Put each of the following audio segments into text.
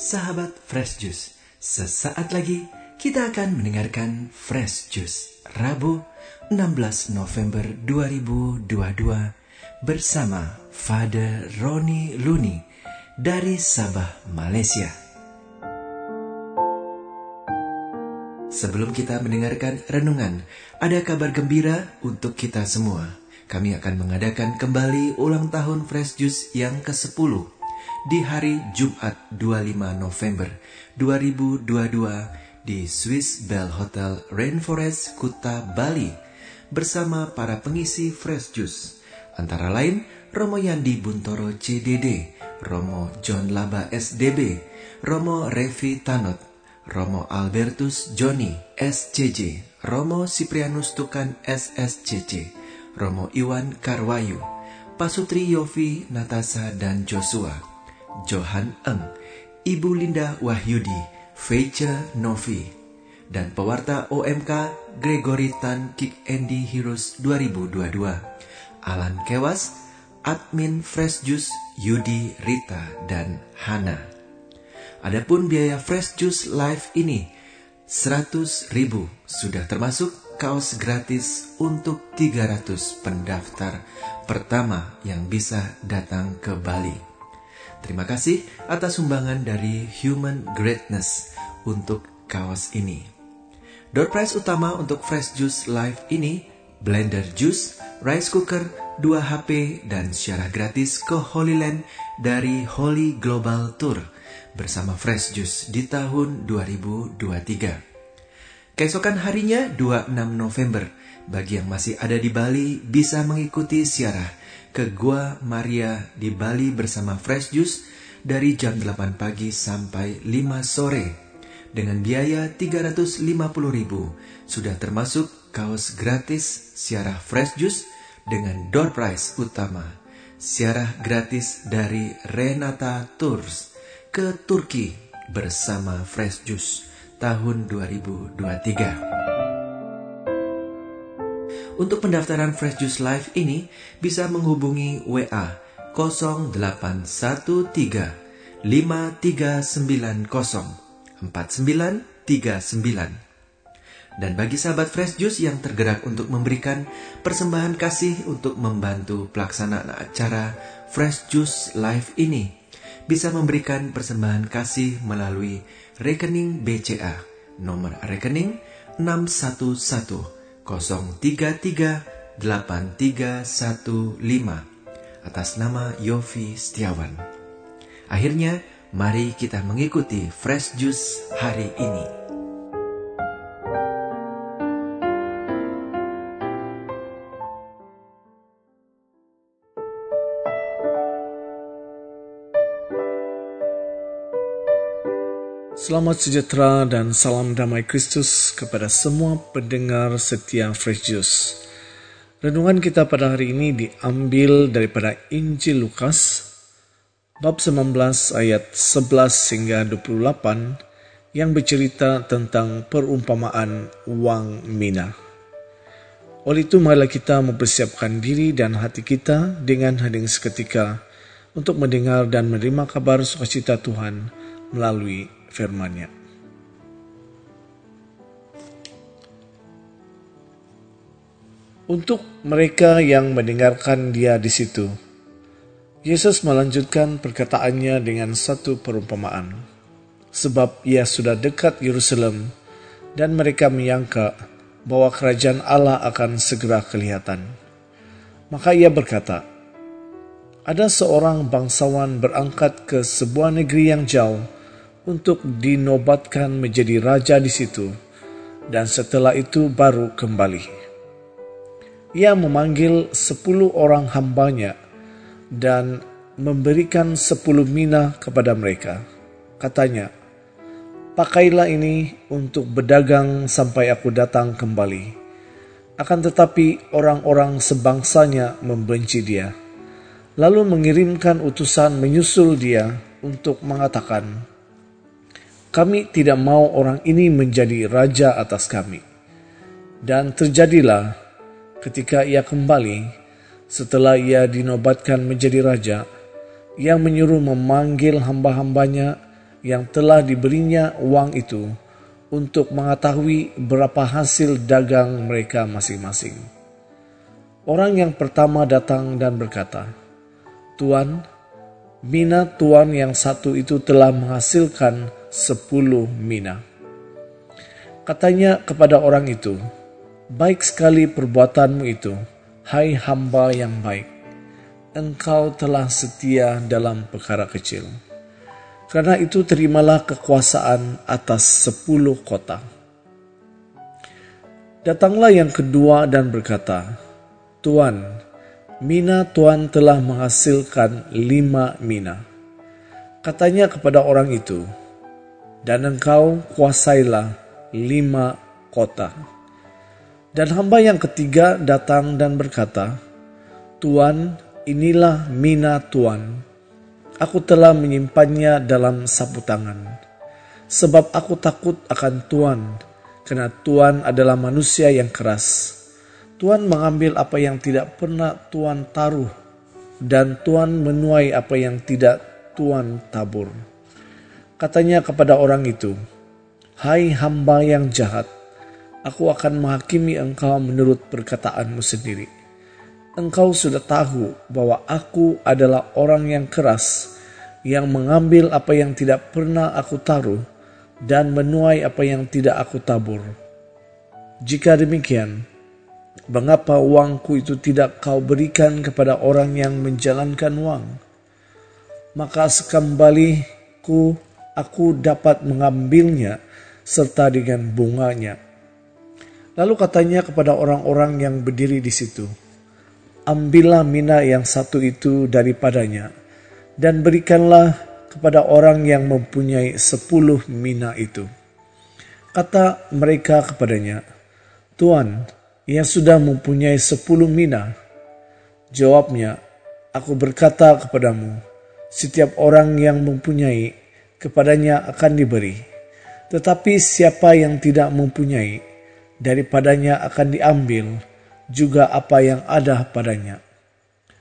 Sahabat Fresh Juice, sesaat lagi kita akan mendengarkan Fresh Juice Rabu 16 November 2022 bersama Father Roni Luni dari Sabah, Malaysia. Sebelum kita mendengarkan renungan, ada kabar gembira untuk kita semua. Kami akan mengadakan kembali ulang tahun Fresh Juice yang ke-10 di hari Jumat 25 November 2022 di Swiss Bell Hotel Rainforest, Kuta, Bali bersama para pengisi Fresh Juice. Antara lain Romo Yandi Buntoro CDD, Romo John Laba SDB, Romo Revi Tanot, Romo Albertus Joni SCJ, Romo Siprianus Tukan SSCC, Romo Iwan Karwayu, Pasutri Yofi, Natasa, dan Joshua, Johan Eng, Ibu Linda Wahyudi, Feice Novi, dan pewarta OMK Gregory Tan Kik Andy Heroes 2022, Alan Kewas, admin Fresh Juice Yudi Rita dan Hana. Adapun biaya Fresh Juice Live ini 100 ribu sudah termasuk kaos gratis untuk 300 pendaftar pertama yang bisa datang ke Bali. Terima kasih atas sumbangan dari Human Greatness untuk kaos ini. Door prize utama untuk Fresh Juice Live ini blender juice, rice cooker, 2 HP, dan syarah gratis ke Holy Land dari Holy Global Tour bersama Fresh Juice di tahun 2023. Keesokan harinya 26 November, bagi yang masih ada di Bali bisa mengikuti siarah ke Gua Maria di Bali bersama Fresh Juice dari jam 8 pagi sampai 5 sore dengan biaya 350.000 sudah termasuk kaos gratis siarah Fresh Juice dengan door prize utama siarah gratis dari Renata Tours ke Turki bersama Fresh Juice tahun 2023. Untuk pendaftaran Fresh Juice Live ini bisa menghubungi WA 0813 5390 4939. Dan bagi sahabat Fresh Juice yang tergerak untuk memberikan persembahan kasih untuk membantu pelaksanaan acara Fresh Juice Live ini, bisa memberikan persembahan kasih melalui rekening BCA nomor rekening 6110338315 atas nama Yofi Setiawan. Akhirnya, mari kita mengikuti Fresh Juice hari ini. Selamat sejahtera dan salam damai Kristus kepada semua pendengar setia Fresh Juice. Renungan kita pada hari ini diambil daripada Injil Lukas bab 19 ayat 11 hingga 28 yang bercerita tentang perumpamaan uang mina. Oleh itu marilah kita mempersiapkan diri dan hati kita dengan hening seketika untuk mendengar dan menerima kabar sukacita Tuhan melalui firman-Nya. Untuk mereka yang mendengarkan dia di situ, Yesus melanjutkan perkataannya dengan satu perumpamaan. Sebab ia sudah dekat Yerusalem dan mereka menyangka bahwa kerajaan Allah akan segera kelihatan. Maka ia berkata, ada seorang bangsawan berangkat ke sebuah negeri yang jauh untuk dinobatkan menjadi raja di situ, dan setelah itu baru kembali. Ia memanggil sepuluh orang hambanya dan memberikan sepuluh mina kepada mereka. Katanya, pakailah ini untuk berdagang sampai aku datang kembali. Akan tetapi orang-orang sebangsanya membenci dia, lalu mengirimkan utusan menyusul dia untuk mengatakan, kami tidak mau orang ini menjadi raja atas kami. Dan terjadilah ketika ia kembali, setelah ia dinobatkan menjadi raja, ia menyuruh memanggil hamba-hambanya yang telah diberinya uang itu untuk mengetahui berapa hasil dagang mereka masing-masing. Orang yang pertama datang dan berkata, Tuan, mina tuan yang satu itu telah menghasilkan sepuluh mina. Katanya kepada orang itu, Baik sekali perbuatanmu itu, hai hamba yang baik. Engkau telah setia dalam perkara kecil karena itu terimalah kekuasaan atas sepuluh kota. Datanglah yang kedua dan berkata, Tuan, mina Tuan telah menghasilkan lima mina. Katanya kepada orang itu, dan engkau kuasailah lima kota. Dan hamba yang ketiga datang dan berkata, Tuan, inilah mina Tuan Aku telah menyimpannya dalam sapu tangan, sebab aku takut akan Tuhan, karena Tuhan adalah manusia yang keras. Tuhan mengambil apa yang tidak pernah Tuhan taruh, dan Tuhan menuai apa yang tidak Tuhan tabur. Katanya kepada orang itu, Hai hamba yang jahat, aku akan menghakimi engkau menurut perkataanmu sendiri engkau sudah tahu bahwa aku adalah orang yang keras, yang mengambil apa yang tidak pernah aku taruh, dan menuai apa yang tidak aku tabur. Jika demikian, mengapa uangku itu tidak kau berikan kepada orang yang menjalankan uang? Maka sekembaliku aku dapat mengambilnya serta dengan bunganya. Lalu katanya kepada orang-orang yang berdiri di situ, ambillah mina yang satu itu daripadanya, dan berikanlah kepada orang yang mempunyai sepuluh mina itu. Kata mereka kepadanya, Tuan, ia sudah mempunyai sepuluh mina. Jawabnya, aku berkata kepadamu, setiap orang yang mempunyai, kepadanya akan diberi. Tetapi siapa yang tidak mempunyai, daripadanya akan diambil juga apa yang ada padanya.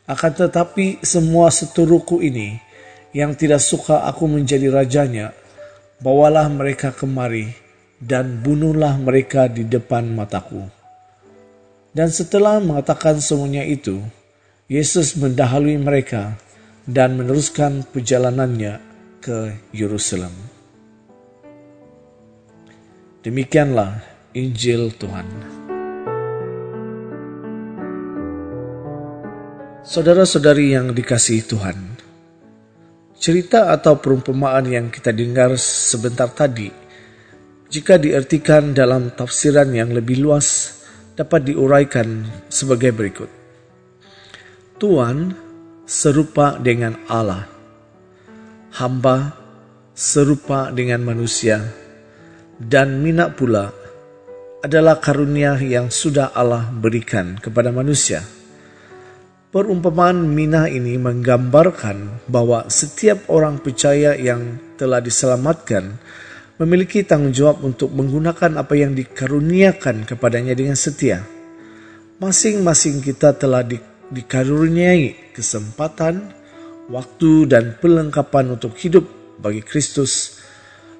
Akan tetapi semua seturuku ini yang tidak suka aku menjadi rajanya, bawalah mereka kemari dan bunuhlah mereka di depan mataku. Dan setelah mengatakan semuanya itu, Yesus mendahului mereka dan meneruskan perjalanannya ke Yerusalem. Demikianlah Injil Tuhan. Saudara-saudari yang dikasihi Tuhan, cerita atau perumpamaan yang kita dengar sebentar tadi, jika diartikan dalam tafsiran yang lebih luas, dapat diuraikan sebagai berikut. Tuhan serupa dengan Allah, hamba serupa dengan manusia, dan minat pula adalah karunia yang sudah Allah berikan kepada manusia Perumpamaan Minah ini menggambarkan bahwa setiap orang percaya yang telah diselamatkan memiliki tanggung jawab untuk menggunakan apa yang dikaruniakan kepadanya dengan setia. Masing-masing kita telah di, dikaruniai kesempatan, waktu, dan pelengkapan untuk hidup bagi Kristus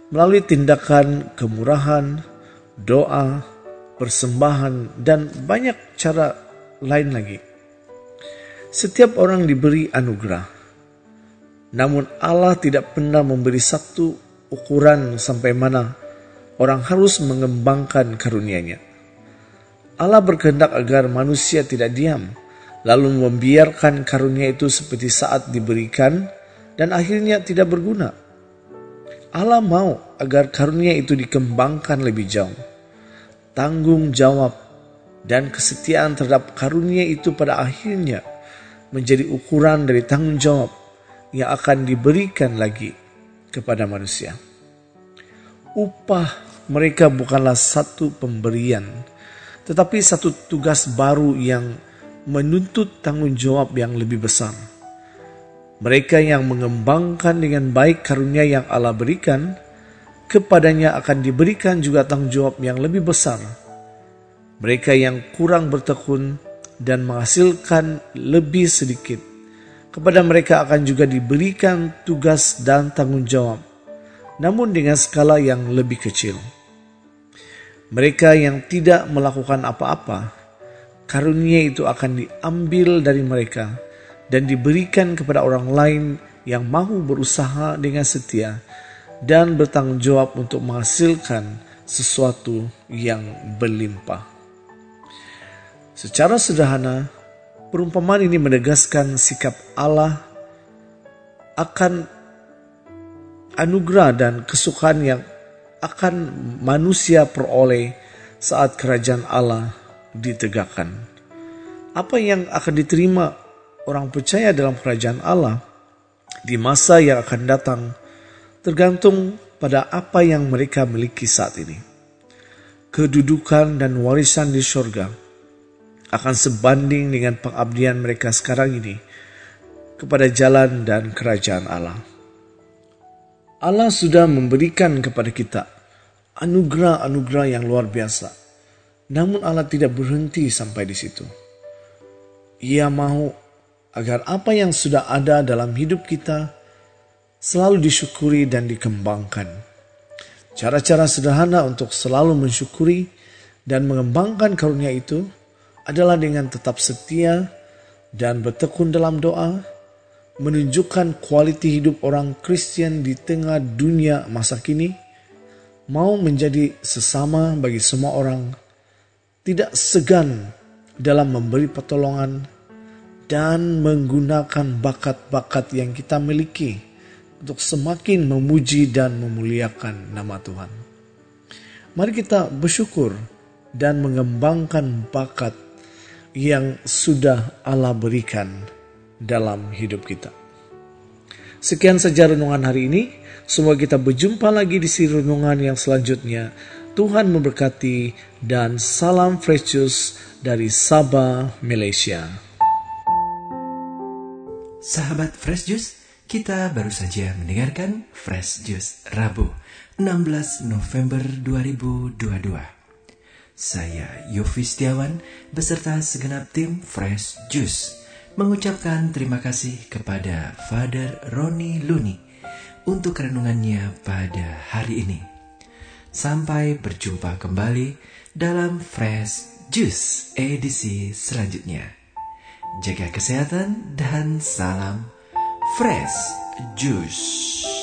melalui tindakan kemurahan, doa, persembahan, dan banyak cara lain lagi. Setiap orang diberi anugerah. Namun Allah tidak pernah memberi satu ukuran sampai mana orang harus mengembangkan karunia-Nya. Allah berkehendak agar manusia tidak diam, lalu membiarkan karunia itu seperti saat diberikan dan akhirnya tidak berguna. Allah mau agar karunia itu dikembangkan lebih jauh. Tanggung jawab dan kesetiaan terhadap karunia itu pada akhirnya menjadi ukuran dari tanggung jawab yang akan diberikan lagi kepada manusia. Upah mereka bukanlah satu pemberian, tetapi satu tugas baru yang menuntut tanggung jawab yang lebih besar. Mereka yang mengembangkan dengan baik karunia yang Allah berikan, kepadanya akan diberikan juga tanggung jawab yang lebih besar. Mereka yang kurang bertekun dan menghasilkan lebih sedikit. Kepada mereka akan juga diberikan tugas dan tanggung jawab namun dengan skala yang lebih kecil. Mereka yang tidak melakukan apa-apa, karunia itu akan diambil dari mereka dan diberikan kepada orang lain yang mau berusaha dengan setia dan bertanggung jawab untuk menghasilkan sesuatu yang berlimpah. Secara sederhana, perumpamaan ini menegaskan sikap Allah akan anugerah dan kesukaan yang akan manusia peroleh saat kerajaan Allah ditegakkan. Apa yang akan diterima orang percaya dalam kerajaan Allah di masa yang akan datang tergantung pada apa yang mereka miliki saat ini. Kedudukan dan warisan di surga akan sebanding dengan pengabdian mereka sekarang ini kepada jalan dan kerajaan Allah. Allah sudah memberikan kepada kita anugerah-anugerah yang luar biasa. Namun Allah tidak berhenti sampai di situ. Ia mau agar apa yang sudah ada dalam hidup kita selalu disyukuri dan dikembangkan. Cara-cara sederhana untuk selalu mensyukuri dan mengembangkan karunia itu adalah dengan tetap setia dan bertekun dalam doa, menunjukkan kualiti hidup orang Kristen di tengah dunia masa kini, mau menjadi sesama bagi semua orang, tidak segan dalam memberi pertolongan dan menggunakan bakat-bakat yang kita miliki untuk semakin memuji dan memuliakan nama Tuhan. Mari kita bersyukur dan mengembangkan bakat yang sudah Allah berikan dalam hidup kita. Sekian saja renungan hari ini. Semoga kita berjumpa lagi di si renungan yang selanjutnya. Tuhan memberkati dan salam fresh juice dari Sabah, Malaysia. Sahabat Fresh Juice, kita baru saja mendengarkan Fresh Juice Rabu 16 November 2022. Saya Yofi Setiawan beserta segenap tim Fresh Juice mengucapkan terima kasih kepada Father Roni Luni untuk renungannya pada hari ini. Sampai berjumpa kembali dalam Fresh Juice edisi selanjutnya. Jaga kesehatan dan salam Fresh Juice.